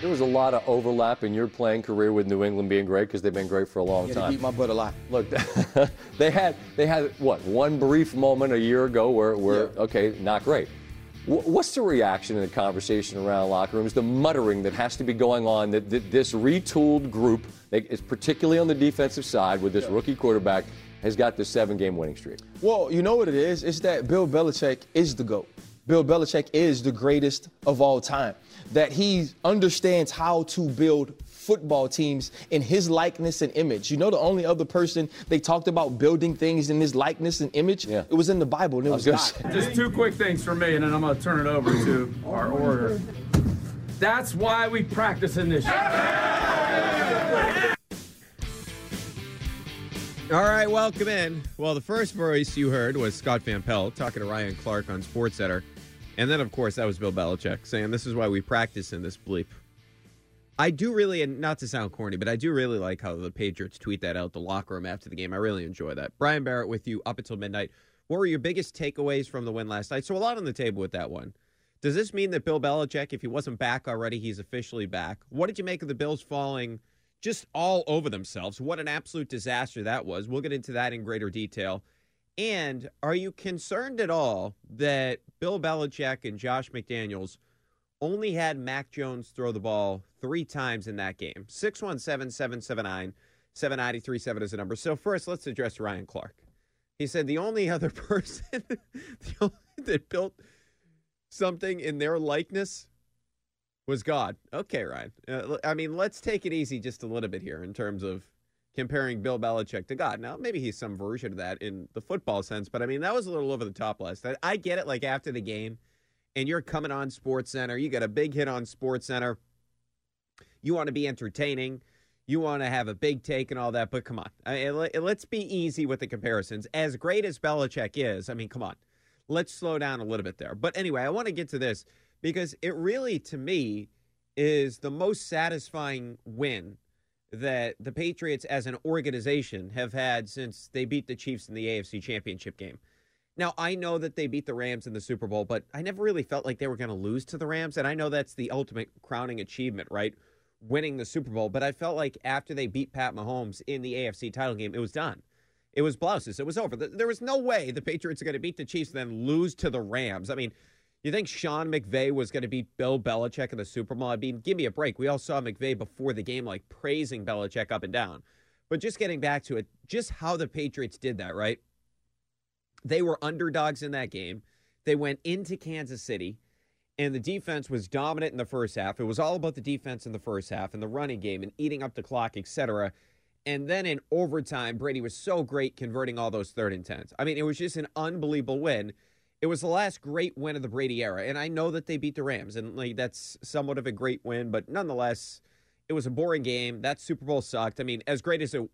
There was a lot of overlap in your playing career with New England being great because they've been great for a long Yeah, time. they beat my butt a lot. Look, they had they had what one brief moment a year ago where where okay, not great. Wh- What's the reaction in the conversation around locker rooms? The muttering that has to be going on that, that this retooled group, that is particularly on the defensive side with this rookie quarterback, has got this seven-game winning streak. Well, you know what it is? It's that Bill Belichick is the GOAT. Bill Belichick is the greatest of all time. That he understands how to build football teams in his likeness and image. You know, the only other person they talked about building things in his likeness and image, it was in the Bible, and it was, God. Just two quick things for me, and then I'm going to turn it over to our order. That's why we practice in this. All right, welcome in. Well, the first voice you heard was Scott Van Pelt talking to Ryan Clark on SportsCenter. And then, of course, that was Bill Belichick saying, This is why we practice in this bleep. I do really, and not to sound corny, but I do really like how the Patriots tweet that out the locker room after the game. I really enjoy that. Brian Barrett with you up until midnight. What were your biggest takeaways from the win last night? So, a lot on the table with that one. Does this mean that Bill Belichick, if he wasn't back already, he's officially back? What did you make of the Bills falling just all over themselves? What an absolute disaster that was. We'll get into that in greater detail. And are you concerned at all that Bill Belichick and Josh McDaniels only had Mac Jones throw the ball three times in that game? 617 779 7937 is the number. So, first, let's address Ryan Clark. He said the only other person only, that built something in their likeness was God. Okay, Ryan. Uh, I mean, let's take it easy just a little bit here in terms of comparing Bill Belichick to God. Now, maybe he's some version of that in the football sense, but I mean, that was a little over the top last night. I get it, like after the game, and you're coming on Sports Center, you got a big hit on Sports Center. You want to be entertaining. You want to have a big take and all that, but come on. I, let- let's be easy with the comparisons. As great as Belichick is, I mean, come on. Let's slow down a little bit there. But anyway, I want to get to this because it really, to me, is the most satisfying win that the Patriots as an organization have had since they beat the Chiefs in the AFC Championship game. Now, I know that they beat the Rams in the Super Bowl, but I never really felt like they were going to lose to the Rams. And I know that's the ultimate crowning achievement, right? Winning the Super Bowl. But I felt like after they beat Pat Mahomes in the AFC title game, it was done. It was blouses. It was over. There was no way the Patriots are going to beat the Chiefs and then lose to the Rams. I mean, you think Sean McVay was going to beat Bill Belichick in the Super Bowl? I mean, give me a break. We all saw McVay before the game, like praising Belichick up and down. But just getting back to it, just how the Patriots did that, right? They were underdogs in that game. They went into Kansas City, and the defense was dominant in the first half. It was all about the defense in the first half and the running game and eating up the clock, etc. And then in overtime, Brady was so great converting all those third and tens. I mean, it was just an unbelievable win. It was the last great win of the Brady era, and I know that they beat the Rams, and like that's somewhat of a great win, but nonetheless, it was a boring game. That Super Bowl sucked. I mean, as great as it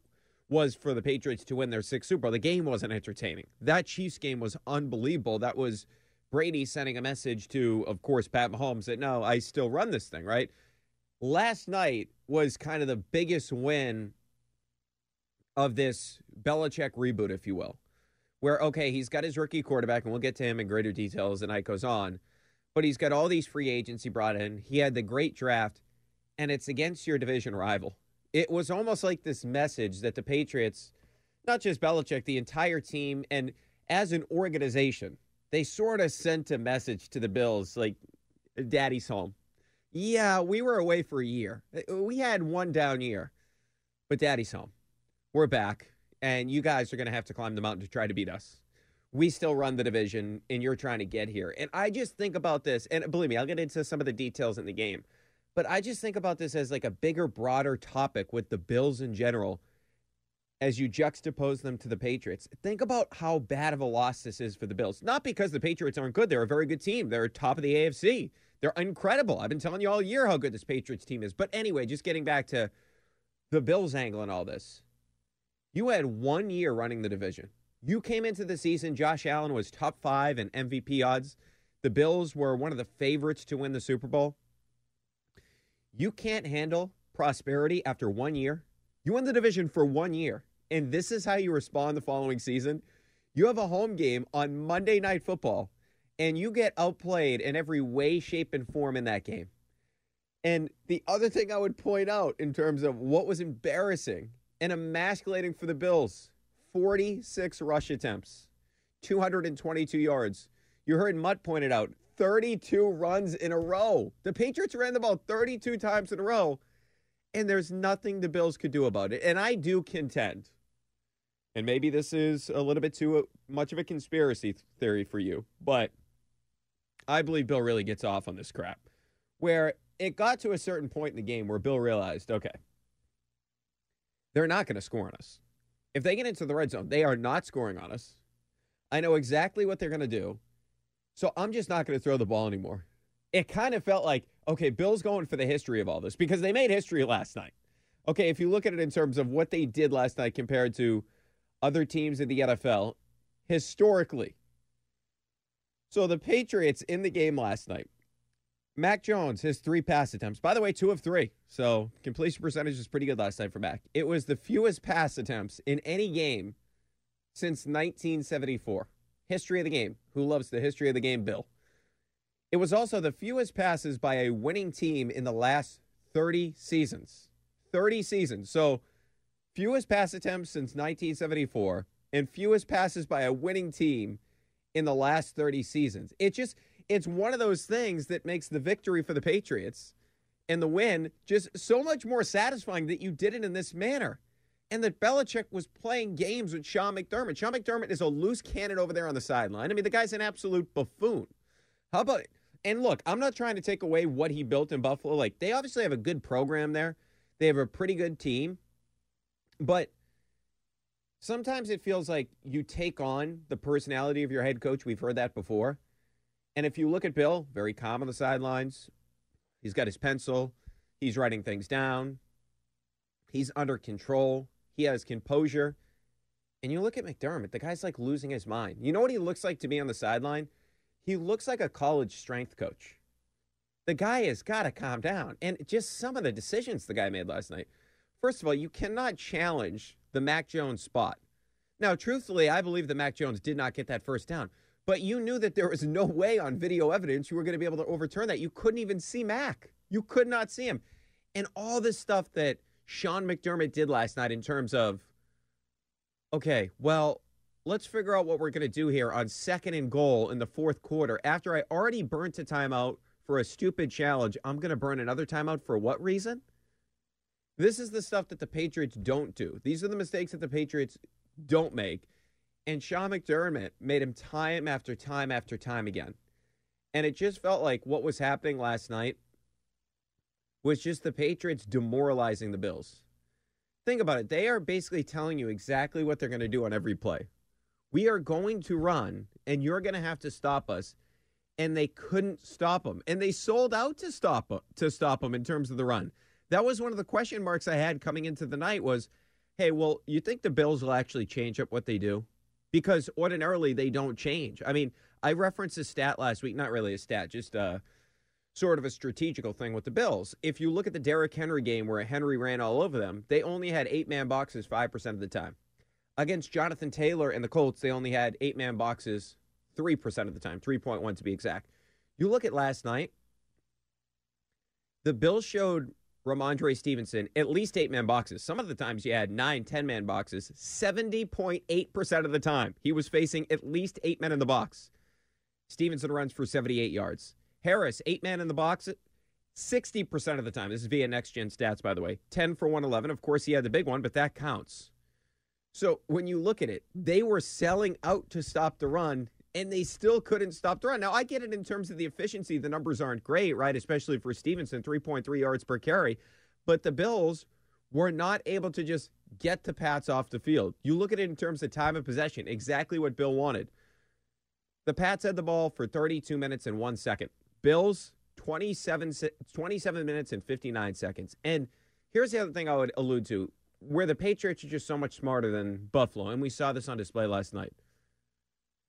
was for the Patriots to win their sixth Super Bowl, the game wasn't entertaining. That Chiefs game was unbelievable. That was Brady sending a message to, of course, Pat Mahomes that no, I still run this thing, right? Last night was kind of the biggest win of this Belichick reboot, if you will, where, okay, he's got his rookie quarterback, and we'll get to him in greater detail as the night goes on, but he's got all these free agents he brought in. He had the great draft, and it's against your division rival. It was almost like this message that the Patriots, not just Belichick, the entire team, and as an organization, they sort of sent a message to the Bills like, Daddy's home. Yeah, we were away for a year. We had one down year, but Daddy's home. We're back, and you guys are going to have to climb the mountain to try to beat us. We still run the division, and you're trying to get here. And I just think about this, and believe me, I'll get into some of the details in the game, but I just think about this as like a bigger, broader topic with the Bills in general as you juxtapose them to the Patriots. Think about how bad of a loss this is for the Bills. Not because the Patriots aren't good, they're a very good team. They're top of the AFC. They're incredible. I've been telling you all year how good this Patriots team is. But anyway, just getting back to the Bills angle and all this. You had one year running the division. You came into the season, Josh Allen was top five in MVP odds. The Bills were one of the favorites to win the Super Bowl. You can't handle prosperity after one year. You win the division for one year, and this is how you respond the following season. You have a home game on Monday Night Football, and you get outplayed in every way, shape, and form in that game. And the other thing I would point out in terms of what was embarrassing and emasculating for the Bills 46 rush attempts, 222 yards. You heard Mutt pointed out 32 runs in a row. The Patriots ran the ball 32 times in a row, and there's nothing the Bills could do about it. And I do contend, and maybe this is a little bit too much of a conspiracy theory for you, but I believe Bill really gets off on this crap. Where it got to a certain point in the game where Bill realized, okay, they're not going to score on us. If they get into the red zone, they are not scoring on us. I know exactly what they're going to do. So I'm just not going to throw the ball anymore. It kind of felt like, okay, Bill's going for the history of all this because they made history last night. Okay, if you look at it in terms of what they did last night compared to other teams in the NFL, historically. So the Patriots in the game last night, Mac Jones, his three pass attempts. By the way, two of three. So completion percentage is pretty good last night for Mac. It was the fewest pass attempts in any game since 1974. History of the game. Who loves the history of the game, Bill? It was also the fewest passes by a winning team in the last 30 seasons. 30 seasons. So fewest pass attempts since 1974 and fewest passes by a winning team in the last 30 seasons. It just it's one of those things that makes the victory for the Patriots and the win just so much more satisfying that you did it in this manner. And that Belichick was playing games with Sean McDermott. Sean McDermott is a loose cannon over there on the sideline. I mean, the guy's an absolute buffoon. How about and look, I'm not trying to take away what he built in Buffalo. Like, they obviously have a good program there. They have a pretty good team. But sometimes it feels like you take on the personality of your head coach. We've heard that before. And if you look at Bill, very calm on the sidelines, he's got his pencil, he's writing things down, he's under control, he has composure. And you look at McDermott, the guy's like losing his mind. You know what he looks like to me on the sideline? He looks like a college strength coach. The guy has got to calm down. And just some of the decisions the guy made last night. First of all, you cannot challenge the Mac Jones spot. Now, truthfully, I believe that Mac Jones did not get that first down, but you knew that there was no way on video evidence you were going to be able to overturn that. You couldn't even see Mac. You could not see him. And all this stuff that Sean McDermott did last night in terms of, okay, well, let's figure out what we're going to do here on second and goal in the fourth quarter. After I already burnt a timeout for a stupid challenge, I'm going to burn another timeout for what reason? This is the stuff that the Patriots don't do. These are the mistakes that the Patriots don't make. And Sean McDermott made him time after time after time again. And it just felt like what was happening last night was just the Patriots demoralizing the Bills. Think about it. They are basically telling you exactly what they're going to do on every play. We are going to run, and you're going to have to stop us. And they couldn't stop them. And they sold out to stop to stop them in terms of the run. That was one of the question marks I had coming into the night was, hey, well, you think the Bills will actually change up what they do? Because ordinarily they don't change. I mean, I referenced a stat last week, not really a stat, just a sort of a strategical thing with the Bills. If you look at the Derrick Henry game where Henry ran all over them, they only had eight man boxes 5% of the time. Against Jonathan Taylor and the Colts, they only had eight man boxes 3% of the time, 3.1 to be exact. You look at last night, the Bills showed Rhamondre Stevenson at least eight man boxes. Some of the times you had nine, 10 man boxes. 70.8% of the time, he was facing at least eight men in the box. Stevenson runs for 78 yards. Harris, eight man in the box, 60% of the time. This is via next gen stats, by the way. 10 for 111. Of course, he had the big one, but that counts. So when you look at it, they were selling out to stop the run, and they still couldn't stop the run. Now, I get it in terms of the efficiency. The numbers aren't great, right? Especially for Stevenson, 3.3 yards per carry. But the Bills were not able to just get the Pats off the field. You look at it in terms of time of possession, exactly what Bill wanted. The Pats had the ball for 32 minutes and one second. Bills, 27, 27 minutes and 59 seconds. And here's the other thing I would allude to where the Patriots are just so much smarter than Buffalo, and we saw this on display last night.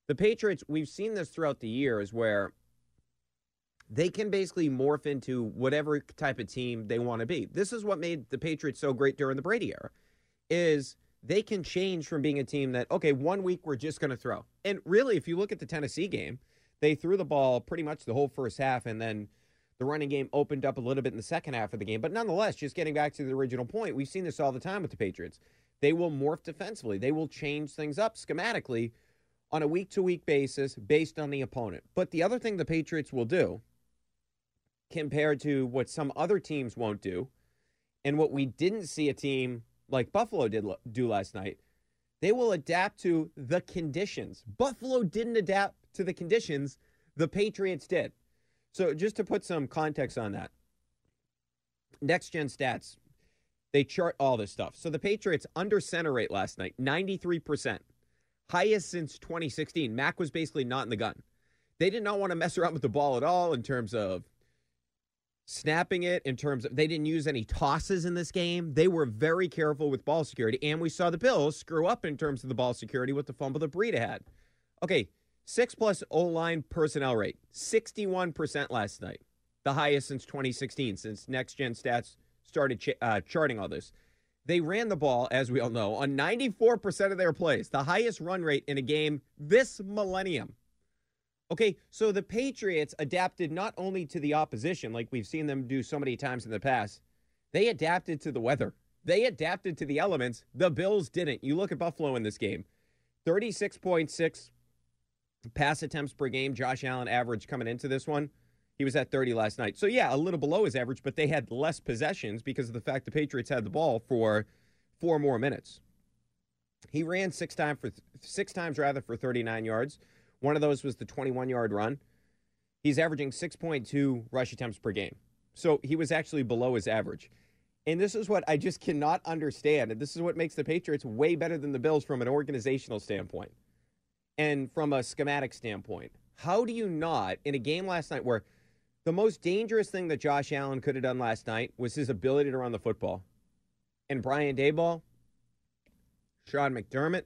The Patriots, we've seen this throughout the years where they can basically morph into whatever type of team they want to be. This is what made the Patriots so great during the Brady era is they can change from being a team that okay, one week we're just going to throw. And really if you look at the Tennessee game, they threw the ball pretty much the whole first half and then the running game opened up a little bit in the second half of the game. But nonetheless, just getting back to the original point, we've seen this all the time with the Patriots. They will morph defensively. They will change things up schematically on a week to week basis based on the opponent. But the other thing the Patriots will do compared to what some other teams won't do, and what we didn't see a team like Buffalo did do last night, they will adapt to the conditions. Buffalo didn't adapt to the conditions, the Patriots did. So, just to put some context on that, next gen stats, they chart all this stuff. So, the Patriots under center rate last night, 93%, highest since 2016. Mac was basically not in the gun. They did not want to mess around with the ball at all in terms of snapping it in terms of they didn't use any tosses in this game. They were very careful with ball security, and we saw the Bills screw up in terms of the ball security with the fumble that Breida had. Okay, six plus O line personnel rate, 61% last night, the highest since 2016, since Next Gen Stats started ch- uh, charting all this. They ran the ball, as we all know, on 94% of their plays, the highest run rate in a game this millennium. Okay, so the Patriots adapted not only to the opposition, like we've seen them do so many times in the past, they adapted to the weather. They adapted to the elements. The Bills didn't. You look at Buffalo in this game 36.6 pass attempts per game. Josh Allen average coming into this one. He was at 30 last night. So, yeah, a little below his average, but they had less possessions because of the fact the Patriots had the ball for four more minutes. He ran six times for six times rather for 39 yards. One of those was the 21 yard run. He's averaging 6.2 rush attempts per game. So he was actually below his average. And this is what I just cannot understand. And this is what makes the Patriots way better than the Bills from an organizational standpoint and from a schematic standpoint. How do you not, in a game last night where the most dangerous thing that Josh Allen could have done last night was his ability to run the football? And Brian Daboll, Sean McDermott,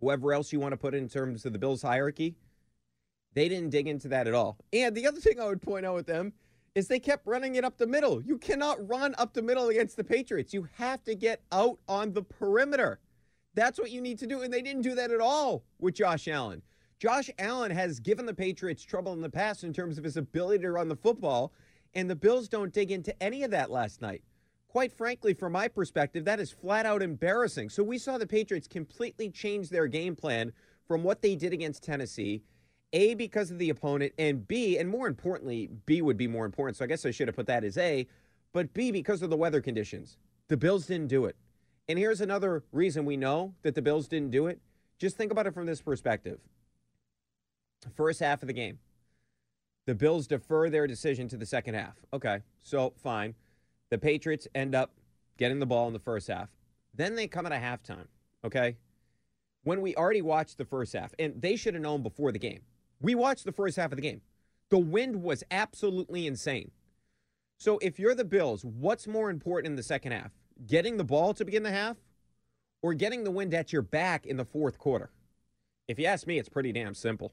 whoever else you want to put in terms of the Bills hierarchy, they didn't dig into that at all. And the other thing I would point out with them is they kept running it up the middle. You cannot run up the middle against the Patriots. You have to get out on the perimeter. That's what you need to do. And they didn't do that at all with Josh Allen. Josh Allen has given the Patriots trouble in the past in terms of his ability to run the football, and the Bills don't dig into any of that last night quite frankly, from my perspective, that is flat out embarrassing. So we saw the Patriots completely change their game plan from what they did against Tennessee. A, because of the opponent, and B, and more importantly, B would be more important. So I guess I should have put that as A, but B, because of the weather conditions. The Bills didn't do it. And here's another reason we know that the Bills didn't do it. Just think about it from this perspective. First half of the game, the Bills defer their decision to the second half. Okay, so fine. The Patriots end up getting the ball in the first half. Then they come at a halftime, okay? When we already watched the first half, and they should have known before the game. We watched the first half of the game. The wind was absolutely insane. So if you're the Bills, what's more important in the second half? Getting the ball to begin the half or getting the wind at your back in the fourth quarter? If you ask me, it's pretty damn simple.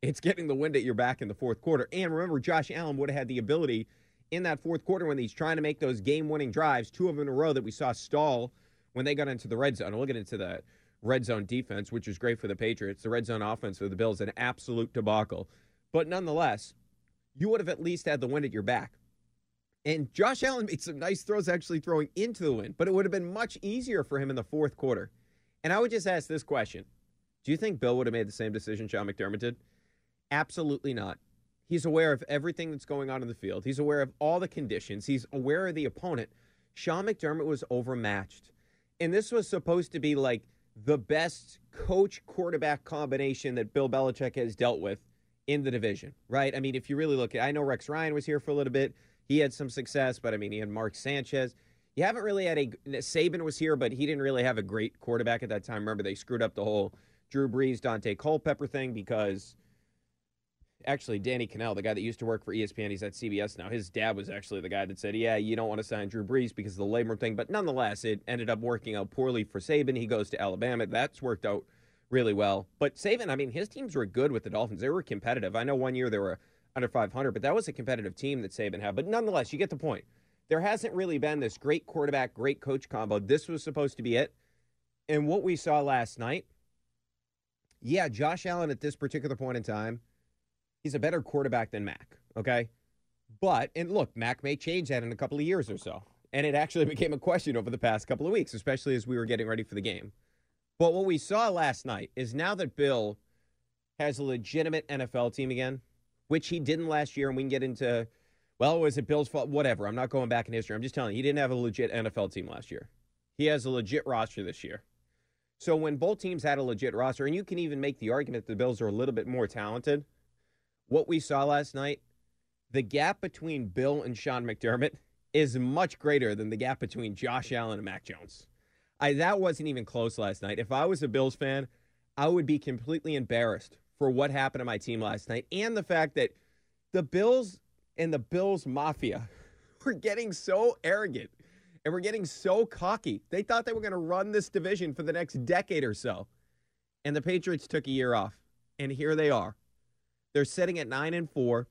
It's getting the wind at your back in the fourth quarter. And remember, Josh Allen would have had the ability in that fourth quarter when he's trying to make those game winning drives, two of them in a row that we saw stall when they got into the red zone. We'll get into the red zone defense, which is great for the Patriots. The red zone offense for the Bills, an absolute debacle. But nonetheless, you would have at least had the wind at your back. And Josh Allen made some nice throws actually throwing into the wind, but it would have been much easier for him in the fourth quarter. And I would just ask this question Do you think Bill would have made the same decision Sean McDermott did? Absolutely not. He's aware of everything that's going on in the field. He's aware of all the conditions. He's aware of the opponent. Sean McDermott was overmatched. And this was supposed to be like the best coach quarterback combination that Bill Belichick has dealt with in the division, right? I mean, if you really look at I know Rex Ryan was here for a little bit. He had some success, but I mean, he had Mark Sanchez. You haven't really had a Saban was here, but he didn't really have a great quarterback at that time. Remember, they screwed up the whole Drew Brees, Daunte Culpepper thing because actually Danny Kanell, the guy that used to work for ESPN, he's at CBS now. His dad was actually the guy that said, "Yeah, you don't want to sign Drew Brees because of the labor thing." But nonetheless, it ended up working out poorly for Saban. He goes to Alabama. That's worked out really well. But Saban, I mean, his teams were good with the Dolphins. They were competitive. I know one year they were under 500, but that was a competitive team that Saban had. But nonetheless, you get the point. There hasn't really been this great quarterback, great coach combo. This was supposed to be it. And what we saw last night, yeah, Josh Allen at this particular point in time, he's a better quarterback than Mac, okay? But, and look, Mac may change that in a couple of years or so. And it actually became a question over the past couple of weeks, especially as we were getting ready for the game. But what we saw last night is now that Bill has a legitimate NFL team again, which he didn't last year, and we can get into, well, was it Bill's fault? Whatever. I'm not going back in history. I'm just telling you, he didn't have a legit NFL team last year. He has a legit roster this year. So when both teams had a legit roster, and you can even make the argument that the Bills are a little bit more talented, what we saw last night, the gap between Bill and Sean McDermott is much greater than the gap between Josh Allen and Mac Jones. I, that wasn't even close last night. If I was a Bills fan, I would be completely embarrassed for what happened to my team last night and the fact that the Bills and the Bills Mafia were getting so arrogant and we're getting so cocky. They thought they were going to run this division for the next decade or so. And the Patriots took a year off. And here they are. They're sitting at 9 and 4.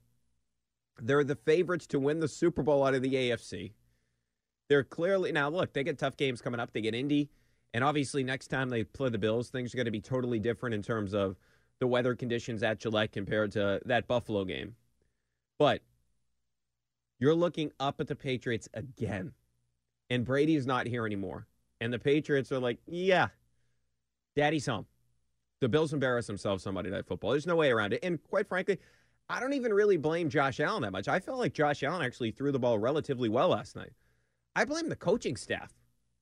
They're the favorites to win the Super Bowl out of the AFC. They're clearly now look, they get tough games coming up. They get Indy, and obviously next time they play the Bills, things are going to be totally different in terms of the weather conditions at Gillette compared to that Buffalo game. But you're looking up at the Patriots again. And Brady's not here anymore. And the Patriots are like, yeah, daddy's home. The Bills embarrass themselves on Monday Night Football. There's no way around it. And quite frankly, I don't even really blame Josh Allen that much. I felt like Josh Allen actually threw the ball relatively well last night. I blame the coaching staff.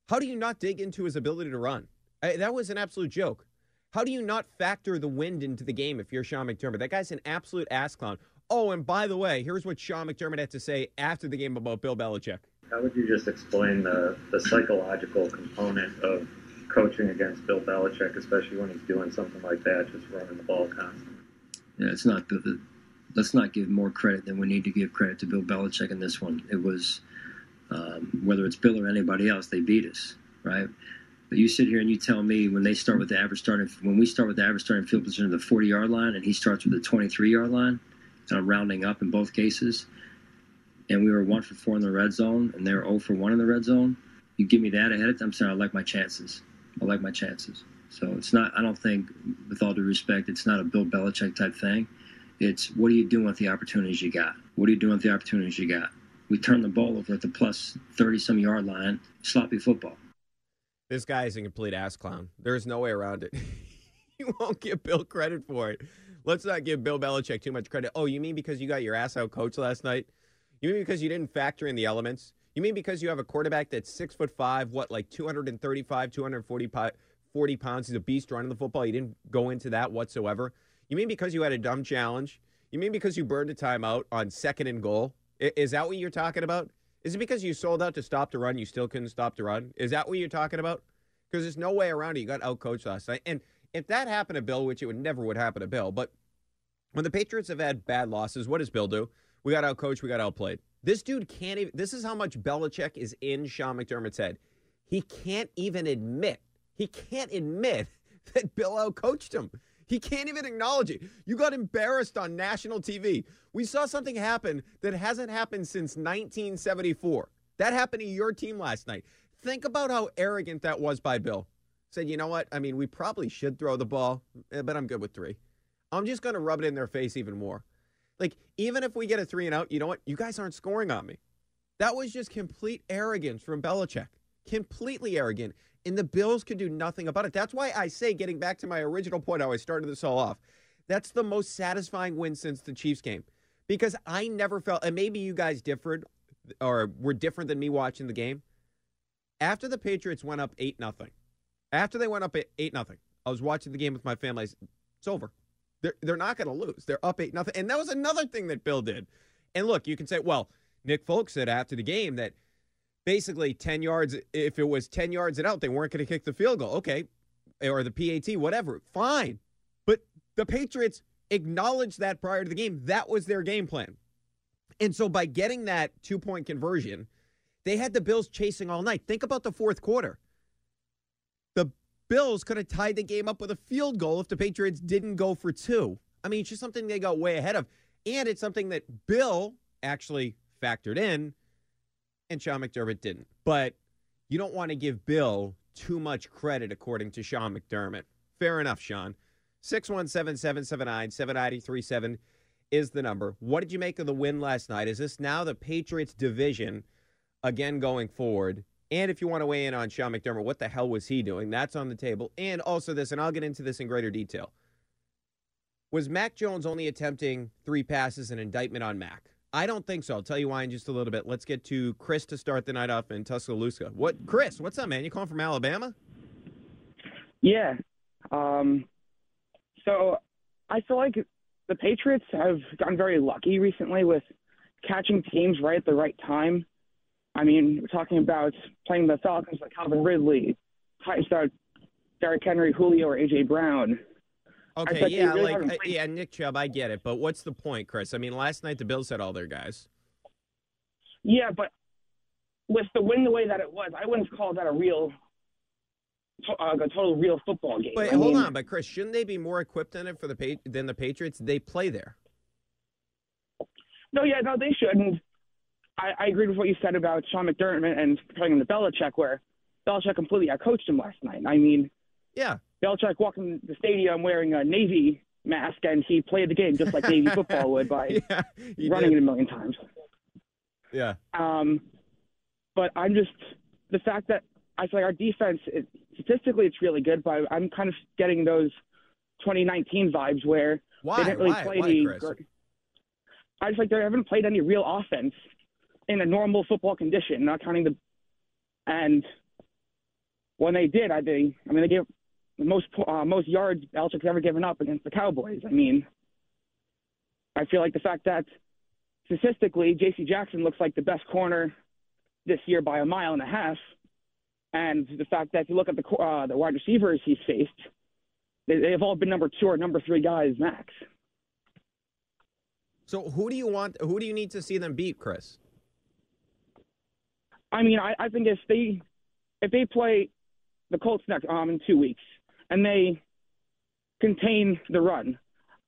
How do you not dig into his ability to run? I, that was an absolute joke. How do you not factor the wind into the game if you're Sean McDermott? That guy's an absolute ass clown. Oh, and by the way, here's what Sean McDermott had to say after the game about Bill Belichick. How would you just explain the, the psychological component of coaching against Bill Belichick, especially when he's doing something like that, just running the ball constantly? Yeah, it's not the, the let's not give more credit than we need to give credit to Bill Belichick in this one. It was um, whether it's Bill or anybody else, they beat us, right? But you sit here and you tell me when they start with the average starting when we start with the average starting field position of the 40 yard line and he starts with the 23 yard line, and I'm rounding up in both cases, and we were one for four in the red zone and they were 0 for one in the red zone. You give me that ahead of time, saying I like my chances. I like my chances. So it's not. I don't think, with all due respect, it's not a Bill Belichick type thing. It's what are you doing with the opportunities you got? What are you doing with the opportunities you got? We turn the ball over at the plus 30 some yard line, sloppy football. This guy is a complete ass clown. There's no way around it. you won't give Bill credit for it. Let's not give Bill Belichick too much credit. Oh, you mean because you got your ass out coach last night? You mean because you didn't factor in the elements? You mean because you have a quarterback that's six foot five, what, like 235, 240 40 pounds? He's a beast running the football. You didn't go into that whatsoever. You mean because you had a dumb challenge? You mean because you burned a timeout on second and goal? Is that what you're talking about? Is it because you sold out to stop the run, you still couldn't stop the run? Is that what you're talking about? Because there's no way around it. You got outcoached last night. And if that happened to Bill, which it would never would happen to Bill, but when the Patriots have had bad losses, what does Bill do? We got outcoached, we got outplayed. This dude can't even, this is how much Belichick is in Sean McDermott's head. He can't even admit, he can't admit that Bill outcoached him. He can't even acknowledge it. You got embarrassed on national TV. We saw something happen that hasn't happened since 1974. That happened to your team last night. Think about how arrogant that was by Bill. Said, you know what? I mean, we probably should throw the ball, eh, but I'm good with three. I'm just going to rub it in their face even more. Like, even if we get a three and out, you know what? You guys aren't scoring on me. That was just complete arrogance from Belichick. Completely arrogant. And the Bills could do nothing about it. That's why I say, getting back to my original point, how I started this all off, that's the most satisfying win since the Chiefs game. Because I never felt, and maybe you guys differed or were different than me watching the game. After the Patriots went up 8 nothing, after they went up 8 nothing, I was watching the game with my family. It's over. They're, they're not going to lose. They're up 8 nothing. And that was another thing that Bill did. And look, you can say, well, Nick Folk said after the game that basically 10 yards, if it was 10 yards and out, they weren't going to kick the field goal. Okay. Or the PAT, whatever. Fine. But the Patriots acknowledged that prior to the game. That was their game plan. And so by getting that two point conversion, they had the Bills chasing all night. Think about the fourth quarter. Bills could have tied the game up with a field goal if the Patriots didn't go for two. I mean, it's just something they got way ahead of. And it's something that Bill actually factored in and Sean McDermott didn't. But you don't want to give Bill too much credit, according to Sean McDermott. Fair enough, Sean. 617 779 7937 is the number. What did you make of the win last night? Is this now the Patriots division again going forward? And if you want to weigh in on Sean McDermott, what the hell was he doing? That's on the table. And also this, and I'll get into this in greater detail. Was Mac Jones only attempting three passes an indictment on Mac? I don't think so. I'll tell you why in just a little bit. Let's get to Chris to start the night off in Tuscaloosa. What, Chris? What's up, man? You calling from Alabama? Yeah. Um, so I feel like the Patriots have gotten very lucky recently with catching teams right at the right time. I mean, we're talking about playing the Falcons like Calvin Ridley, out Derrick Henry, Julio, or AJ Brown. Okay, yeah, really like uh, yeah, Nick Chubb, I get it, but what's the point, Chris? I mean, last night the Bills had all their guys. Yeah, but with the win the way that it was, I wouldn't call that a real, uh, a total real football game. But I hold mean, on, but Chris, shouldn't they be more equipped than it for the than the Patriots? They play there. No, yeah, no, they shouldn't. I, I agreed with what you said about Sean McDermott and playing him to Belichick, where Belichick completely outcoached him last night. I mean, yeah, Belichick walked in the stadium wearing a Navy mask, and he played the game just like Navy football would by yeah, running did. it a million times. Yeah. Um, but I'm just the fact that I feel like our defense, it, statistically, it's really good, but I'm kind of getting those 2019 vibes where Why? they didn't really Why? play Why, any. Chris? I just like they haven't played any real offense in a normal football condition, not counting the. And when they did, I think I mean they gave the most uh, most yards Belichick's ever given up against the Cowboys. I mean, I feel like the fact that statistically J.C. Jackson looks like the best corner this year by a mile and a half, and the fact that if you look at the uh, the wide receivers he's faced, they, they've all been number two or number three guys max. So who do you want? Who do you need to see them beat, Chris? I mean, I, I think if they if they play the Colts next um in two weeks and they contain the run,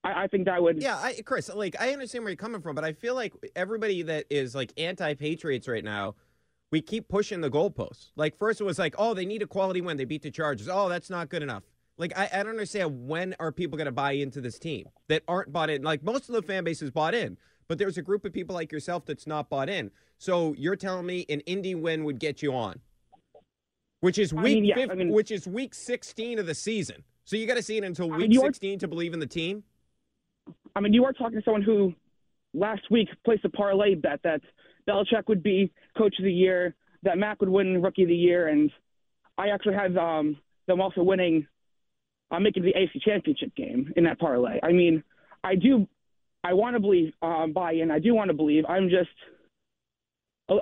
I, I think that would Yeah, I, Chris, like I understand where you're coming from, but I feel like everybody that is like anti-Patriots right now, we keep pushing the goalposts. Like first it was like, oh, they need a quality win, they beat the Chargers. Oh, that's not good enough. Like I, I don't understand when are people going to buy into this team that aren't bought in. Like most of the fan base is bought in, but there's a group of people like yourself that's not bought in. So you're telling me an Indy win would get you on, which is I week mean, yeah, fif- I mean- which is week 16 of the season. So you got to see it until I week mean, you are- 16 to believe in the team. I mean, you are talking to someone who last week placed a parlay bet that Belichick would be coach of the year, that Mac would win rookie of the year, and I actually had um, them also winning, uh, making the AFC championship game in that parlay. I mean, I do, I want to believe, um, buy in. I do want to believe. I'm just,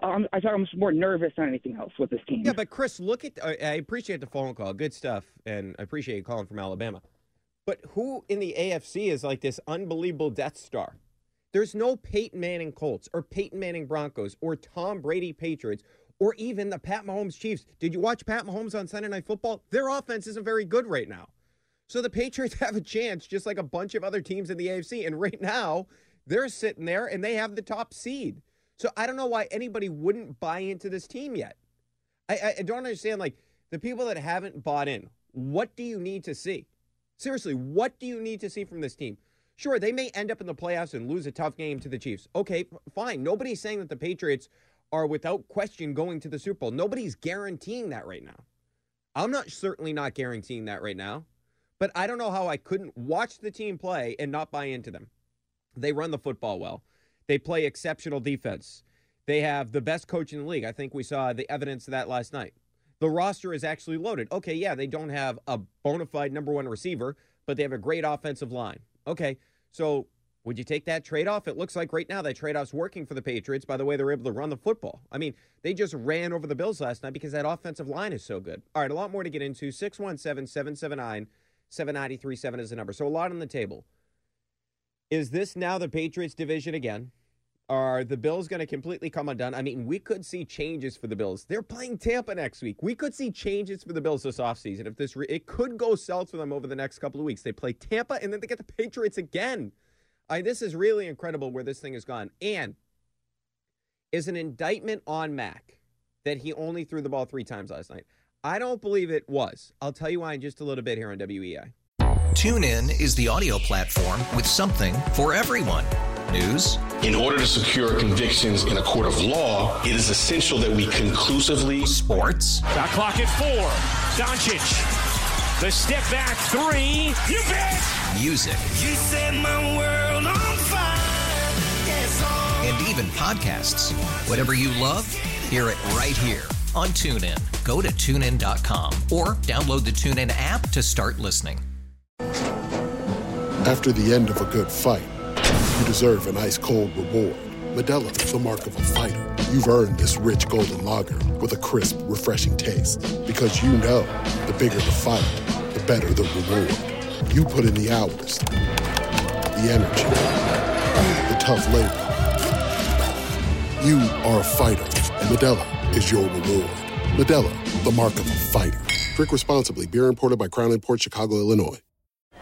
I'm, I I'm more nervous than anything else with this team. Yeah, but Chris, look at. I appreciate the phone call. Good stuff, and I appreciate you calling from Alabama. But who in the AFC is like this unbelievable Death Star? There's no Peyton Manning Colts or Peyton Manning Broncos or Tom Brady Patriots or even the Pat Mahomes Chiefs. Did you watch Pat Mahomes on Sunday Night Football? Their offense isn't very good right now. So the Patriots have a chance, just like a bunch of other teams in the AFC. And right now, they're sitting there and they have the top seed. So I don't know why anybody wouldn't buy into this team yet. I, I- don't understand. Like the people that haven't bought in, what do you need to see? Seriously, what do you need to see from this team? Sure, they may end up in the playoffs and lose a tough game to the Chiefs. Okay, fine. Nobody's saying that the Patriots are without question going to the Super Bowl. Nobody's guaranteeing that right now. I'm not certainly not guaranteeing that right now, but I don't know how I couldn't watch the team play and not buy into them. They run the football well. They play exceptional defense. They have the best coach in the league. I think we saw the evidence of that last night. The roster is actually loaded. Okay, yeah, they don't have a bona fide number one receiver, but they have a great offensive line. Okay, so would you take that trade off? It looks like right now that trade off's working for the Patriots by the way they're able to run the football. I mean, they just ran over the Bills last night because that offensive line is so good. All right, a lot more to get into. 617 779 7937 is the number. So a lot on the table. Is this now the Patriots division again? Are the Bills going to completely come undone? I mean, we could see changes for the Bills. They're playing Tampa next week. We could see changes for the Bills this offseason. If this re- it could go south for them over the next couple of weeks. They play Tampa and then they get the Patriots again. I, this is really incredible where this thing has gone. And is an indictment on Mac that he only threw the ball three times last night. I don't believe it was. I'll tell you why in just a little bit here on WEEI. TuneIn is the audio platform with something for everyone. News. In order to secure convictions in a court of law, it is essential that we conclusively. Sports. Shot clock at four. Doncic. The step back three. You bet. Music. You set my world on fire. Yes, oh. And even podcasts. Whatever you love, hear it right here on TuneIn. Go to tunein.com or download the TuneIn app to start listening. After the end of a good fight, you deserve an ice cold reward. Modelo is the mark of a fighter. You've earned this rich golden lager with a crisp, refreshing taste. Because you know the bigger the fight, the better the reward. You put in the hours, the energy, the tough labor. You are a fighter, and Modelo is your reward. Modelo, the mark of a fighter. Drink responsibly. Beer imported by Crown Port Chicago, Illinois.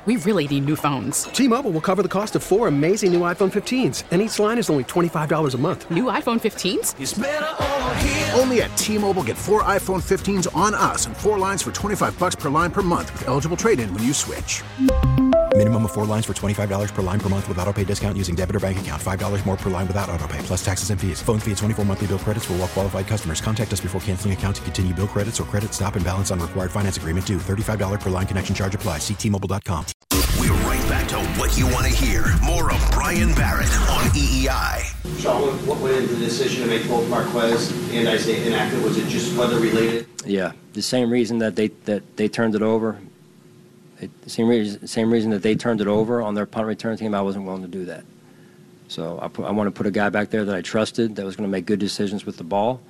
We really need new phones. T-Mobile will cover the cost of four amazing new iPhone 15s, and each line is only $25 a month. New iPhone 15s? It's better over here. Only at T-Mobile get four iPhone 15s on us and four lines for 25 bucks per line per month with eligible trade-in when you switch. Minimum of four lines for $25 per line per month with auto pay discount using debit or bank account. $5 more per line without auto pay, plus taxes and fees. Phone fee at 24 monthly bill credits for all well qualified customers. Contact us before canceling account to continue bill credits or credit stop and balance on required finance agreement due. $35 per line connection charge apply. Ctmobile.com. We're right back to what you want to hear. More of Brian Barrett on E EEI. Sean, what, what went into the decision to make both Marquez and Isaiah inactive? Was it just weather related? Yeah, the same reason that they that they turned it over. The same reason, same reason that they turned it over on their punt return team. I wasn't willing to do that. So I, put, I want to put a guy back there that I trusted that was going to make good decisions with the ball.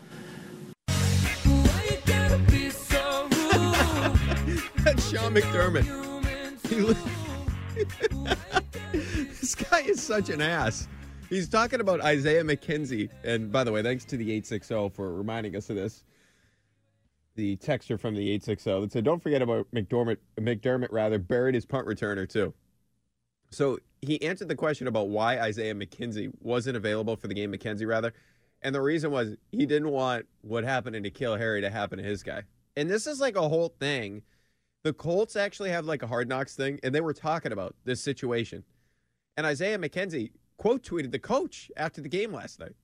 That's Sean McDermott. This guy is such an ass. He's talking about Isaiah McKenzie. And by the way, thanks to the 860 for reminding us of this. The texture from the 860 that said, don't forget about McDermott, McDermott rather, buried his punt returner too. So he answered the question about why Isaiah McKenzie wasn't available for the game, McKenzie rather. And the reason was he didn't want what happened to N'Keal Harry to happen to his guy. And this is like a whole thing. The Colts actually have like a hard knocks thing, and they were talking about this situation. And Isaiah McKenzie quote tweeted the coach after the game last night.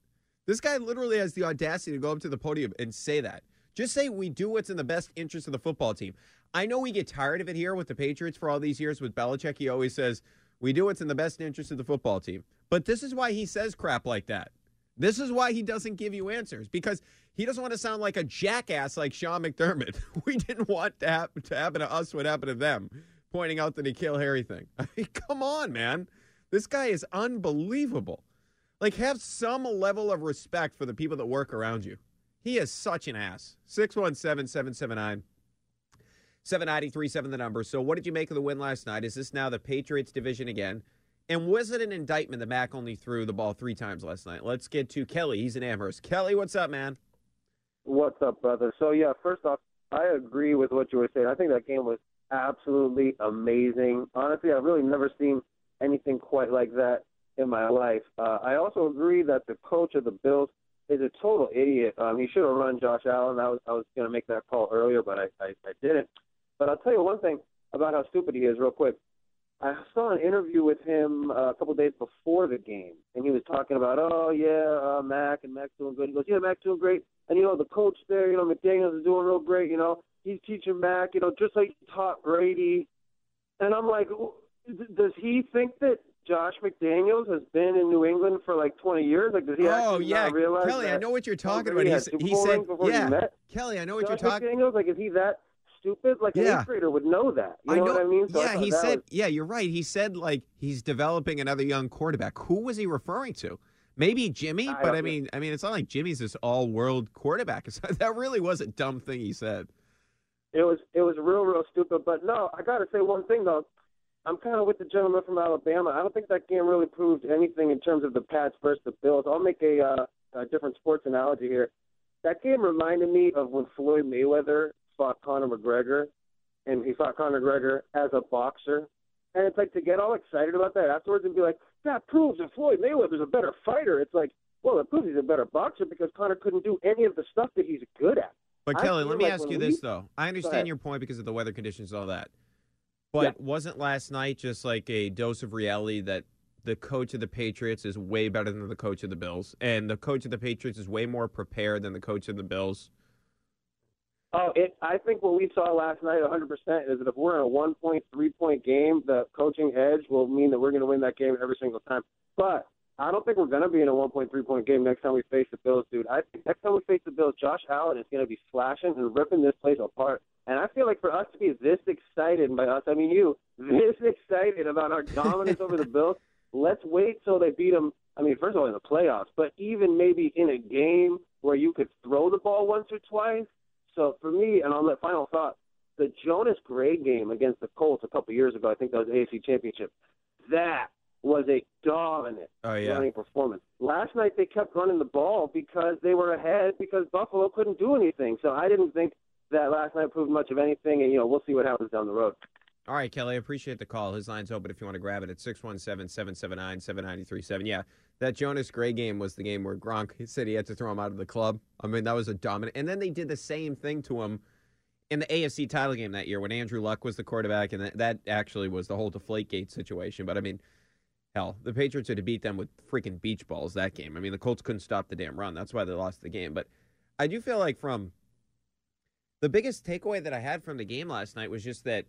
This guy literally has the audacity to go up to the podium and say that. Just say we do what's in the best interest of the football team. I know we get tired of it here with the Patriots for all these years with Belichick. He always says, we do what's in the best interest of the football team. But this is why he says crap like that. This is why he doesn't give you answers because he doesn't want to sound like a jackass like Sean McDermott. We didn't want to, happen to happen to us what happened to them, pointing out the N'Keal Harry thing. I mean, come on, man. This guy is unbelievable. Like, have some level of respect for the people that work around you. He is such an ass. 617 779 7937, the number. So, what did you make of the win last night? Is this now the Patriots division again? And was it an indictment that Mac only threw the ball three times last night? Let's get to Kelly. He's in Amherst. Kelly, what's up, man? What's up, brother? So yeah, first off, I agree with what you were saying. I think that game was absolutely amazing. Honestly, I've really never seen anything quite like that in my life. Uh, I also agree that the coach of the Bills is a total idiot. Um, he should have run Josh Allen. I was I was going to make that call earlier, but I, I I didn't. But I'll tell you one thing about how stupid he is, real quick. I saw an interview with him uh, a couple days before the game, and he was talking about, oh yeah, uh, Mac and Mac's doing good. He goes, yeah, Mac's doing great, and you know the coach there, you know McDaniel's is doing real great. You know he's teaching Mac, you know, just like he taught Brady. And I'm like, does he think that Josh McDaniels has been in New England for like 20 years? Like, does he Oh actually yeah, not realize Kelly, that I know what you're talking about. He, he said, yeah, he met Kelly, I know what Josh you're talking. McDaniels? Like, is he that stupid? Like an Yeah. eighth grader would know that. You I know, what I mean? So yeah, thought he said. was- Yeah, you're right. He said like he's developing another young quarterback. Who was he referring to? Maybe Jimmy, I but I know. mean, I mean, it's not like Jimmy's this all-world quarterback. that really was a dumb thing he said. It was it was real real stupid. But no, I got to say one thing though. I'm kind of with the gentleman from Alabama. I don't think that game really proved anything in terms of the Pats versus the Bills. I'll make a, uh, a different sports analogy here. That game reminded me of when Floyd Mayweather fought Conor McGregor, and he fought Conor McGregor as a boxer. And it's like to get all excited about that afterwards and be like, that proves that Floyd Mayweather's a better fighter. It's like, well, it proves he's a better boxer because Conor couldn't do any of the stuff that he's good at. But Kelly, let me like ask you we- this though. I understand your point because of the weather conditions and all that. But wasn't last night just like a dose of reality that the coach of the Patriots is way better than the coach of the Bills, and the coach of the Patriots is way more prepared than the coach of the Bills? Oh, it. I think what we saw last night, 100%, is that if we're in a one point, three point game, the coaching edge will mean that we're going to win that game every single time. But I don't think we're going to be in a one point, three point game next time we face the Bills, dude. I think next time we face the Bills, Josh Allen is going to be slashing and ripping this place apart. And I feel like for us to be this excited, by us I mean you, this excited about our dominance over the Bills, let's wait till they beat them. I mean, first of all, in the playoffs, but even maybe in a game where you could throw the ball once or twice. So for me, and on that final thought, the Jonas Gray game against the Colts a couple years ago, I think that was AFC Championship. That was a dominant Oh yeah. running performance. Last night they kept running the ball because they were ahead because Buffalo couldn't do anything. So I didn't think that last night proved much of anything, and you know we'll see what happens down the road. All right, Kelly, I appreciate the call. His line's open if you want to grab it at 617 779 7937. Yeah, that Jonas Gray game was the game where Gronk said he had to throw him out of the club. I mean, that was a dominant. And then they did the same thing to him in the AFC title game that year when Andrew Luck was the quarterback, and that, that actually was the whole Deflategate situation. But I mean, hell, the Patriots had to beat them with freaking beach balls that game. I mean, the Colts couldn't stop the damn run. That's why they lost the game. But I do feel like from the biggest takeaway that I had from the game last night was just that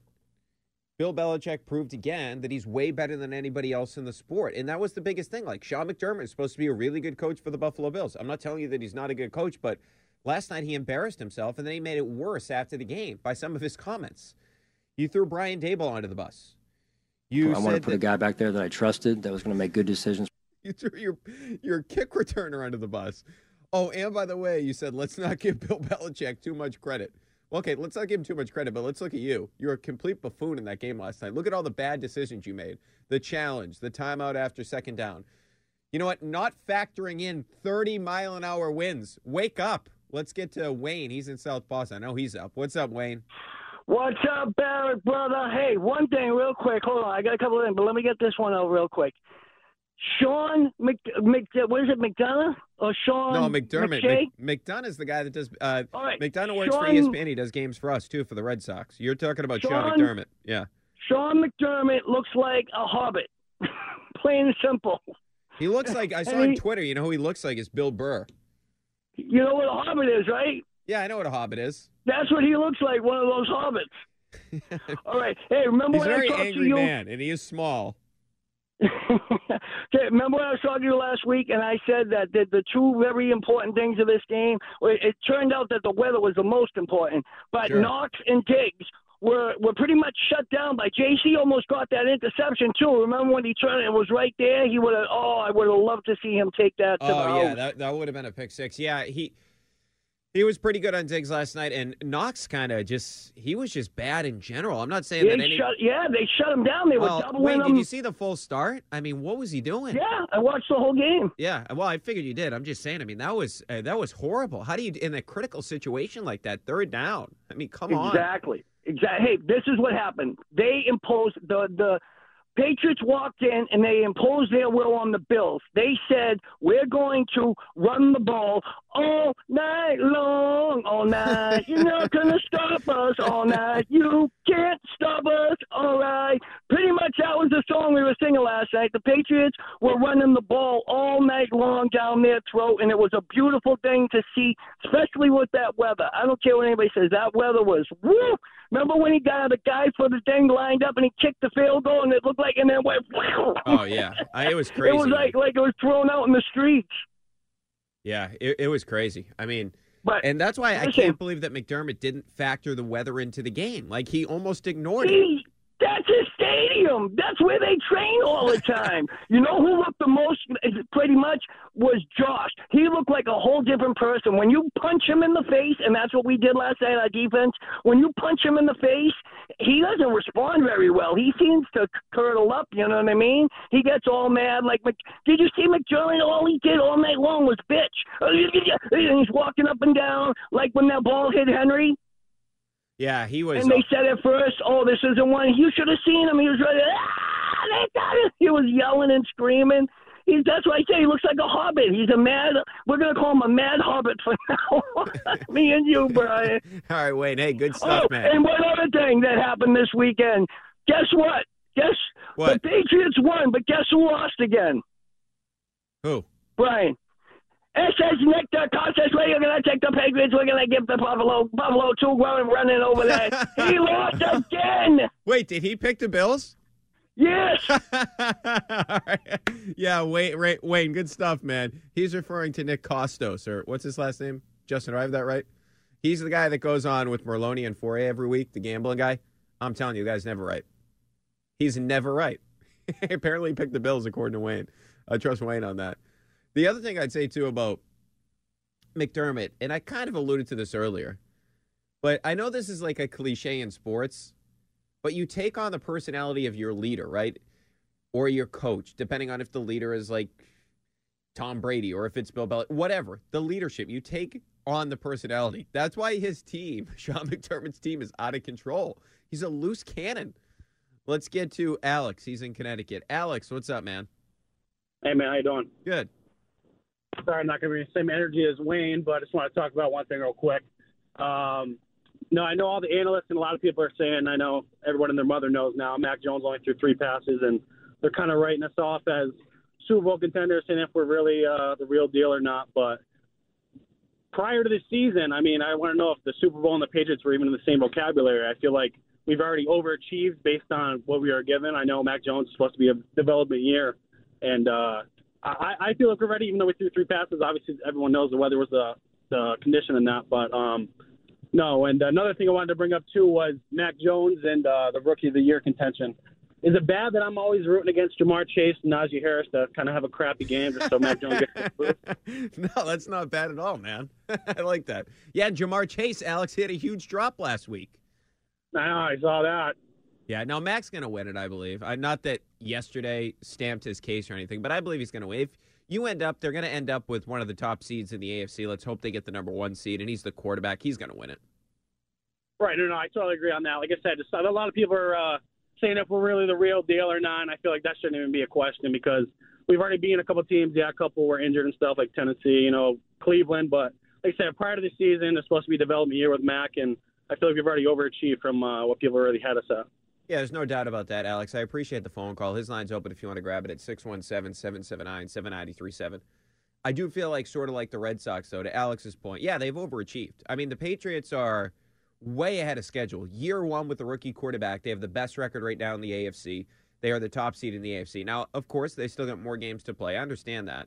Bill Belichick proved again that he's way better than anybody else in the sport. And that was the biggest thing. Like Sean McDermott is supposed to be a really good coach for the Buffalo Bills. I'm not telling you that he's not a good coach, but last night he embarrassed himself and then he made it worse after the game by some of his comments. You threw Brian Daboll onto the bus. You I want to put a guy back there that I trusted that was going to make good decisions. you threw your your kick returner under the bus. Oh, and by the way, you said let's not give Bill Belichick too much credit. Well, okay, let's not give him too much credit, but let's look at you. You're a complete buffoon in that game last night. Look at all the bad decisions you made. The challenge, the timeout after second down. You know what? Not factoring in 30 mile an hour winds. Wake up. Let's get to Wayne. He's in South Boston. I know he's up. What's up, Wayne? What's up, Barrett, brother? Hey, one thing real quick. Hold on. I got a couple of things, but let me get this one out real quick. Sean Mc, Mc what is it, McDonough or Sean? No, McDermott. McShay? Mc, McDonough's the guy that does. Uh, All right, McDonough works for ESPN. He does games for us too for the Red Sox. You're talking about Sean, Sean- McDermott. Yeah. Sean McDermott looks like a hobbit, plain and simple. He looks like I saw And on Twitter. You know who he looks like is Bill Burr. You know what a hobbit is, right? Yeah, I know what a hobbit is. That's what he looks like, one of those hobbits. All right. Hey, remember He's when I talked to angry you? man, and he is small. Okay, remember when I was talking to you last week and I said that the, the two very important things of this game, it turned out that the weather was the most important, but Sure. Knox and Diggs were were pretty much shut down by JC almost got that interception too. Remember when he turned it was right there? He would have oh, I would have loved to see him take that to oh, the Oh yeah, that that would have been a pick six. Yeah, he he was pretty good on Diggs last night, and Knox kind of just he was just bad in general. I'm not saying They that any. shut, yeah, they shut him down. They well, were doubling wait, him. did you see the full start? I mean, what was he doing? Yeah, I watched the whole game. Yeah, well, I figured you did. I'm just saying. I mean, that was uh, that was horrible. How do you in a critical situation like that, third down? I mean, come on. Exactly. Exactly. Hey, this is what happened. They imposed the the Patriots walked in and they imposed their will on the Bills. They said, "We're going to run the ball all night long, all night. You're not gonna stop us all night. You can't stop us, all right." Pretty much that was was the song we were singing last night. The Patriots were running the ball all night long down their throat, and it was a beautiful thing to see, especially with that weather. I don't care what anybody says. That weather was woo. Remember when he got the guy for the thing lined up and he kicked the field goal and it looked like and then went. Oh yeah, it was crazy. It was like like it was thrown out in the streets. Yeah, it, it was crazy. I mean, But and that's why I can't believe that McDermott didn't factor the weather into the game. Like he almost ignored it. That's his stadium. That's where they train all the time. you know who looked the most, pretty much, was Josh. He looked like a whole different person. When you punch him in the face, and that's what we did last night on defense, when you punch him in the face, he doesn't respond very well. He seems to curdle up, you know what I mean? He gets all mad. Like, did you see McDermott? All he did all night long was bitch. And he's walking up and down, like when that ball hit Henry. Yeah, he was. And they said at first, "Oh, this isn't one." You should have seen him. He was ready. Ah. He was yelling and screaming. He's that's why I say he looks like a hobbit. He's a mad. We're gonna call him a mad hobbit for now. Me and you, Brian. All right, Wayne. Hey, good stuff, oh, man. and one other thing that happened this weekend. Guess what? Guess What? the Patriots won, but guess who lost again? Who? Brian. It says Nick says we're going to take the Patriots. We're going to give the Buffalo Buffalo two going running over there. he lost again. Wait, did he pick the Bills? Yes. yeah, wait, Ray, Wayne, good stuff, man. He's referring to Nick Kostos, or what's his last name? Justin, do I have that right? He's the guy that goes on with Merloni and Fauria every week, the gambling guy. I'm telling you, the guy's never right. He's never right. Apparently, he picked the Bills, according to Wayne. I trust Wayne on that. The other thing I'd say, too, about McDermott, and I kind of alluded to this earlier, but I know this is like a cliche in sports, but you take on the personality of your leader, right? Or your coach, depending on if the leader is like Tom Brady or if it's Bill Belichick, whatever. The leadership, you take on the personality. That's why his team, Sean McDermott's team, is out of control. He's a loose cannon. Let's get to Alex. He's in Connecticut. Alex, what's up, man? Hey man, how you doing? Good. Sorry, I'm not going to be the same energy as Wayne, but I just want to talk about one thing real quick. Um, no, I know all the analysts and a lot of people are saying. I know everyone and their mother knows now. Mac Jones only threw three passes, and they're kind of writing us off as Super Bowl contenders, and if we're really uh, the real deal or not. But prior to the season, I mean, I want to know if the Super Bowl and the Patriots were even in the same vocabulary. I feel like we've already overachieved based on what we are given. I know Mac Jones is supposed to be a development year, and uh, I, I feel like we're ready, even though we threw three passes. Obviously, everyone knows the weather was the, the condition in that, but um, no. And another thing I wanted to bring up too was Mac Jones and uh, the Rookie of the Year contention. Is it bad that I'm always rooting against Ja'Marr Chase and Najee Harris to kind of have a crappy game just so Mac Jones gets no, that's not bad at all, man. I like that. Yeah, Ja'Marr Chase, Alex, hit a huge drop last week. I know, I saw that. Yeah, now Mac's going to win it, I believe. I, not that yesterday stamped his case or anything, but I believe he's going to win. If you end up, they're going to end up with one of the top seeds in the AFC. Let's hope they get the number one seed, and he's the quarterback. He's going to win it. Right. No, no, I totally agree on that. Like I said, a lot of people are uh, saying if we're really the real deal or not. And I feel like that shouldn't even be a question because we've already been a couple teams. Yeah, a couple were injured and stuff like Tennessee, you know, Cleveland. But like I said, prior to the season, it's supposed to be development year with Mac, and I feel like we've already overachieved from uh, what people already had us at. Yeah, there's no doubt about that, Alex. I appreciate the phone call. His line's open if you want to grab it at 617 779 7937. I do feel like, sort of like the Red Sox, though, to Alex's point. Yeah, they've overachieved. I mean, the Patriots are way ahead of schedule. Year one with the rookie quarterback, they have the best record right now in the AFC. They are the top seed in the AFC. Now, of course, they still got more games to play. I understand that.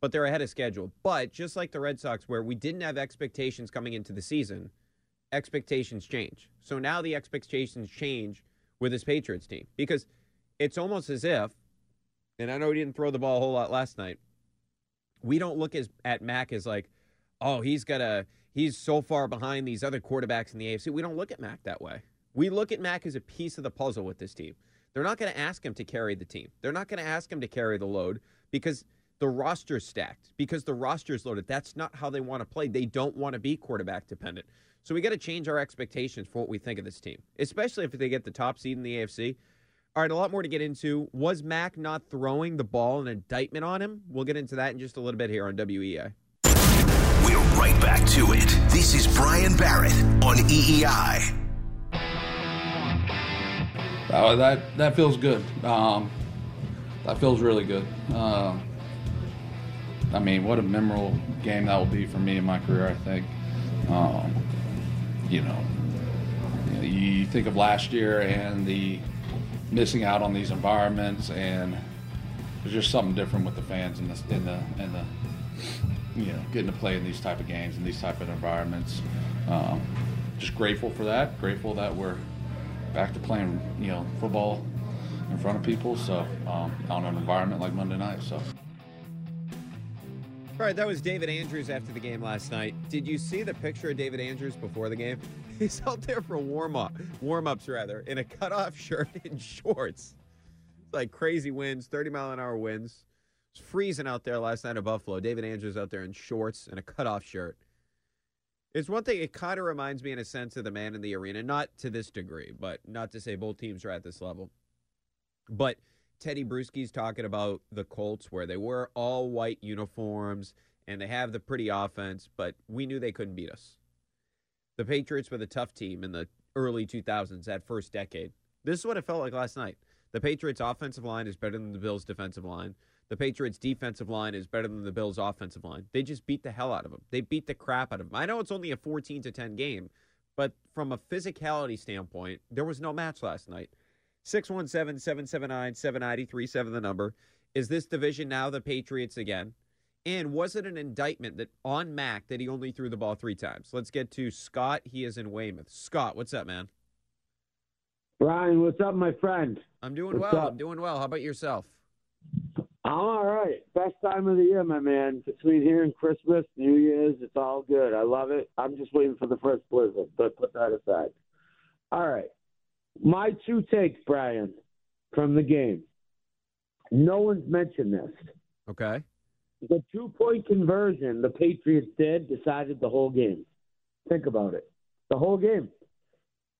But they're ahead of schedule. But just like the Red Sox, where we didn't have expectations coming into the season, expectations change. So now the expectations change with this Patriots team because it's almost as if, and I know he didn't throw the ball a whole lot last night. We don't look as, at Mac as like, oh, he's got a he's so far behind these other quarterbacks in the AFC. We don't look at Mac that way. We look at Mac as a piece of the puzzle with this team. They're not going to ask him to carry the team. They're not going to ask him to carry the load because the roster's stacked, because the roster's loaded. That's not how they want to play. They don't want to be quarterback dependent. So we got to change our expectations for what we think of this team, especially if they get the top seed in the AFC. All right, a lot more to get into. Was Mac not throwing the ball an indictment on him? We'll get into that in just a little bit here on WEEI. We're right back to it. This is Brian Barrett on WEEI. Uh, that that feels good. Um, that feels really good. Uh, I mean, what a memorable game that will be for me in my career. I think. Um, you know, you think of last year and the missing out on these environments, and there's just something different with the fans and the in the in the you know getting to play in these type of games and these type of environments. Um, just grateful for that. Grateful that we're back to playing you know football in front of people. So um, on an environment like Monday night. So. All right, that was David Andrews after the game last night. Did you see the picture of David Andrews before the game? He's out there for warm up, warm ups rather, in a cutoff shirt and shorts. It's like crazy winds, 30 mile an hour winds. It's freezing out there last night in Buffalo. David Andrews out there in shorts and a cutoff shirt. It's one thing, it kind of reminds me in a sense of the man in the arena, not to this degree, but not to say both teams are at this level. But Teddy Bruschi's talking about the Colts where they wear all white uniforms and they have the pretty offense, but we knew they couldn't beat us. The Patriots were the tough team in the early 2000s, that first decade. This is what it felt like last night. The Patriots' offensive line is better than the Bills' defensive line. The Patriots' defensive line is better than the Bills' offensive line. They just beat the hell out of them. They beat the crap out of them. I know it's only a 14 to 10 game, but from a physicality standpoint, there was no match last night. 617 779 7937, the number. Is this division now the Patriots again? And was it an indictment that on Mac that he only threw the ball three times? Let's get to Scott. He is in Weymouth. Scott, what's up, man? Brian, what's up, my friend? I'm doing What's well. up? I'm doing well. How about yourself? I'm all right. Best time of the year, my man. Between here and Christmas, New Year's, it's all good. I love it. I'm just waiting for the first blizzard, but put that aside. All right. My two takes, Brian, from the game. No one's mentioned this. Okay. The two point conversion the Patriots did decided the whole game. Think about it. The whole game.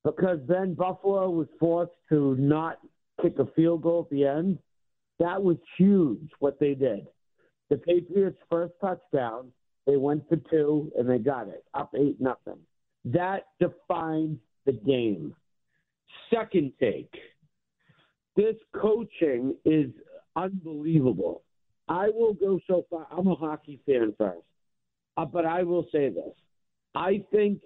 Because then Buffalo was forced to not kick a field goal at the end. That was huge what they did. The Patriots' first touchdown, they went for two and they got it up eight nothing. That defined the game. Second take. This coaching is unbelievable. I will go so far. I'm a hockey fan first, uh, but I will say this: I think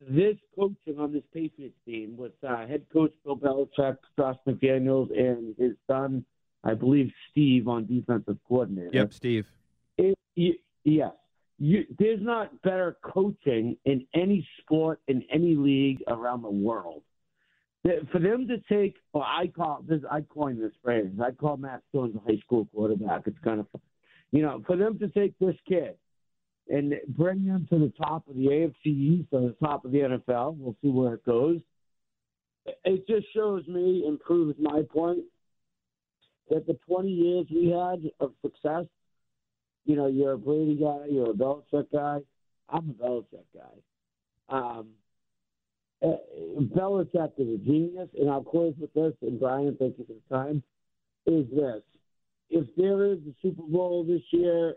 this coaching on this Patriots team with uh, head coach Bill Belichick, Josh McDaniels, and his son, I believe Steve, on defensive coordinator. Yep, Steve. It, y- yes. You, there's not better coaching in any sport in any league around the world. For them to take, I call this, I coined this phrase. I call Matt Jones a high school quarterback. It's kind of, you know, for them to take this kid and bring him to the top of the AFC East or the top of the NFL. We'll see where it goes. It just shows me and proves my point that the 20 years we had of success, you know, you're a Brady guy, you're a Belichick guy. I'm a Belichick guy. Um, uh, Belichick is a genius, and I'll close with this. And Brian, thank you for the time. Is this if there is a Super Bowl this year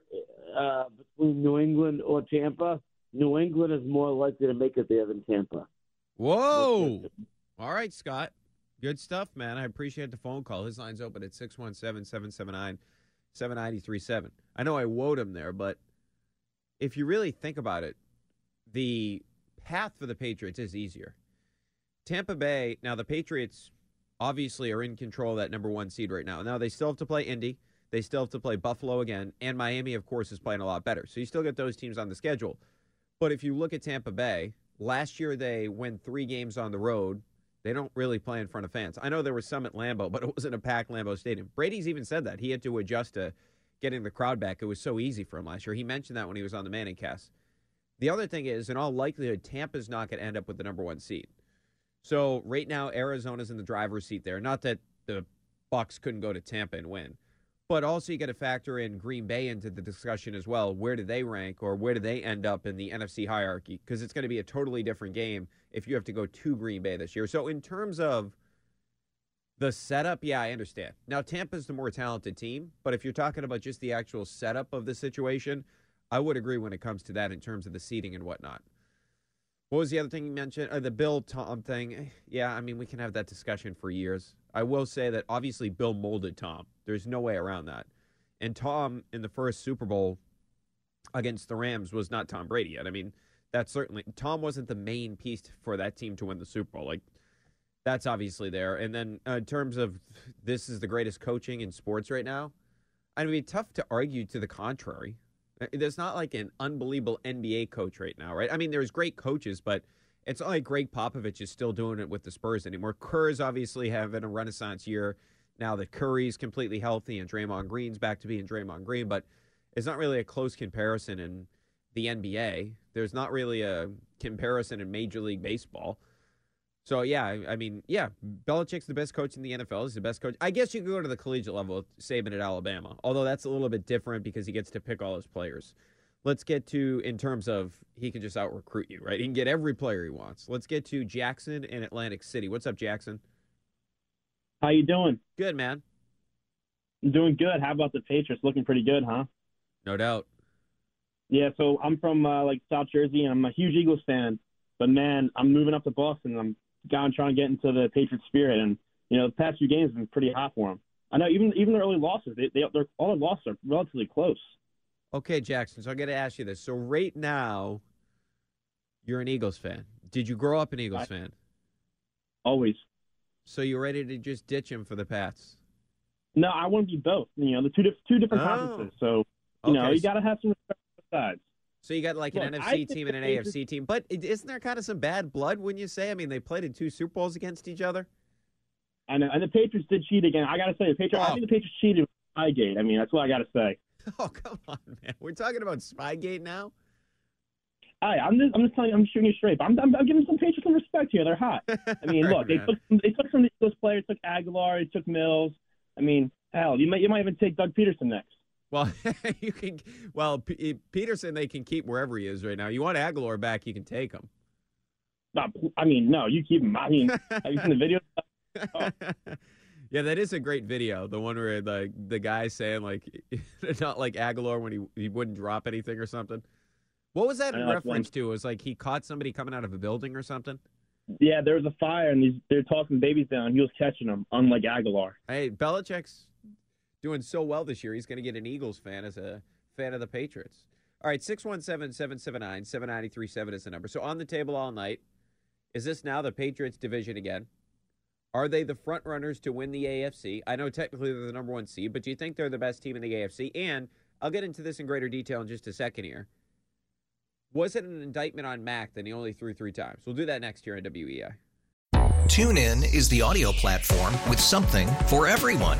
uh, between New England or Tampa, New England is more likely to make it there than Tampa. Whoa. All right, Scott. Good stuff, man. I appreciate the phone call. His line's open at 617 779 7937. I know I woed him there, but if you really think about it, the path for the Patriots is easier. Tampa Bay, now the Patriots obviously are in control of that number one seed right now. Now they still have to play Indy. They still have to play Buffalo again. And Miami, of course, is playing a lot better. So you still get those teams on the schedule. But if you look at Tampa Bay, last year they win three games on the road. They don't really play in front of fans. I know there was some at Lambeau, but it wasn't a packed Lambeau Stadium. Brady's even said that. He had to adjust to getting the crowd back. It was so easy for him last year. He mentioned that when he was on the Manning cast. The other thing is, in all likelihood, Tampa's not going to end up with the number one seed. So right now, Arizona's in the driver's seat there. Not that the Bucs couldn't go to Tampa and win, but also you got to factor in Green Bay into the discussion as well. Where do they rank, or where do they end up in the NFC hierarchy? Because it's going to be a totally different game if you have to go to Green Bay this year. So in terms of the setup, yeah, I understand. Now Tampa's the more talented team, but if you're talking about just the actual setup of the situation, I would agree when it comes to that in terms of the seating and whatnot. What was the other thing you mentioned? Uh, the Bill Tom thing. Eh, Yeah, I mean, we can have that discussion for years. I will say that obviously Bill molded Tom. There's no way around that. And Tom in the first Super Bowl against the Rams was not Tom Brady yet. I mean, that's certainly Tom wasn't the main piece for that team to win the Super Bowl. Like that's obviously there. And then uh, in terms of this is the greatest coaching in sports right now, I mean, tough to argue to the contrary. There's not like an unbelievable NBA coach right now, right? I mean, there's great coaches, but it's not like Gregg Popovich is still doing it with the Spurs anymore. Kerr's obviously having a renaissance year now that Curry's completely healthy and Draymond Green's back to being Draymond Green, but it's not really a close comparison in the NBA. There's not really a comparison in Major League Baseball. So yeah, I, I mean, yeah, Belichick's the best coach in the NFL. He's the best coach. I guess you could go to the collegiate level with Saban at Alabama, although that's a little bit different because he gets to pick all his players. Let's get to in terms of he can just out recruit you, right? He can get every player he wants. Let's get to Jackson and Atlantic City. What's up, Jackson? How you doing? Good, man. I'm doing good. How about the Patriots? Looking pretty good, huh? No doubt. Yeah, so I'm from uh, like South Jersey, and I'm a huge Eagles fan. But man, I'm moving up to Boston. And I'm down trying to get into the Patriots spirit, and you know the past few games have been pretty hot for them. I know even even their early losses, they they they're, all their losses are relatively close. Okay, Jackson. So I got to ask you this. So right now, you're an Eagles fan. Did you grow up an Eagles I- fan? Always. So you're ready to just ditch him for the Pats? No, I want to be both. You know, the two two different Oh. conferences. So you know you got to have some respect for both sides. So you got like an Look, NFC team and an AFC team, but isn't there kind of some bad blood when you say? I mean, they played in two Super Bowls against each other. I know, and the Patriots did cheat again. I got to say, the Patriots. I Oh. think the Patriots cheated with Spygate. I mean, that's what I got to say. Oh come on, man! We're talking about Spygate now. Hey, I'm just, I'm just telling you, I'm shooting you straight. But I'm, I'm, I'm giving some Patriots some respect here. They're hot. I mean, look, they took they took some of those players. Took Agholor. They took Mills. I mean, hell, you might you might even take Doug Pederson next. Well, you can. Well, P- eh, Pederson they can keep wherever he is right now. You want Agholor back, you can take him. Not, I mean, no, you keep him. I mean, have you seen the video? Oh. Yeah, that is a great video. The one where the the guy saying like, not like Agholor when he he wouldn't drop anything or something. What was that in reference to? It was like he caught somebody coming out of a building or something. Yeah, there was a fire and these, they're tossing babies down. He was catching them, unlike Agholor. Hey, Belichick's doing so well this year. He's going to get an Eagles fan as a fan of the Patriots. All right, 617 779 7937 is the number. So on the table all night, is this now the Patriots division again? Are they the front runners to win the AFC? I know technically they're the number one seed, but do you think they're the best team in the AFC? And I'll get into this in greater detail in just a second here. Was it an indictment on Mac that he only threw three times? We'll do that next year on E TuneIn is the audio platform with something for everyone.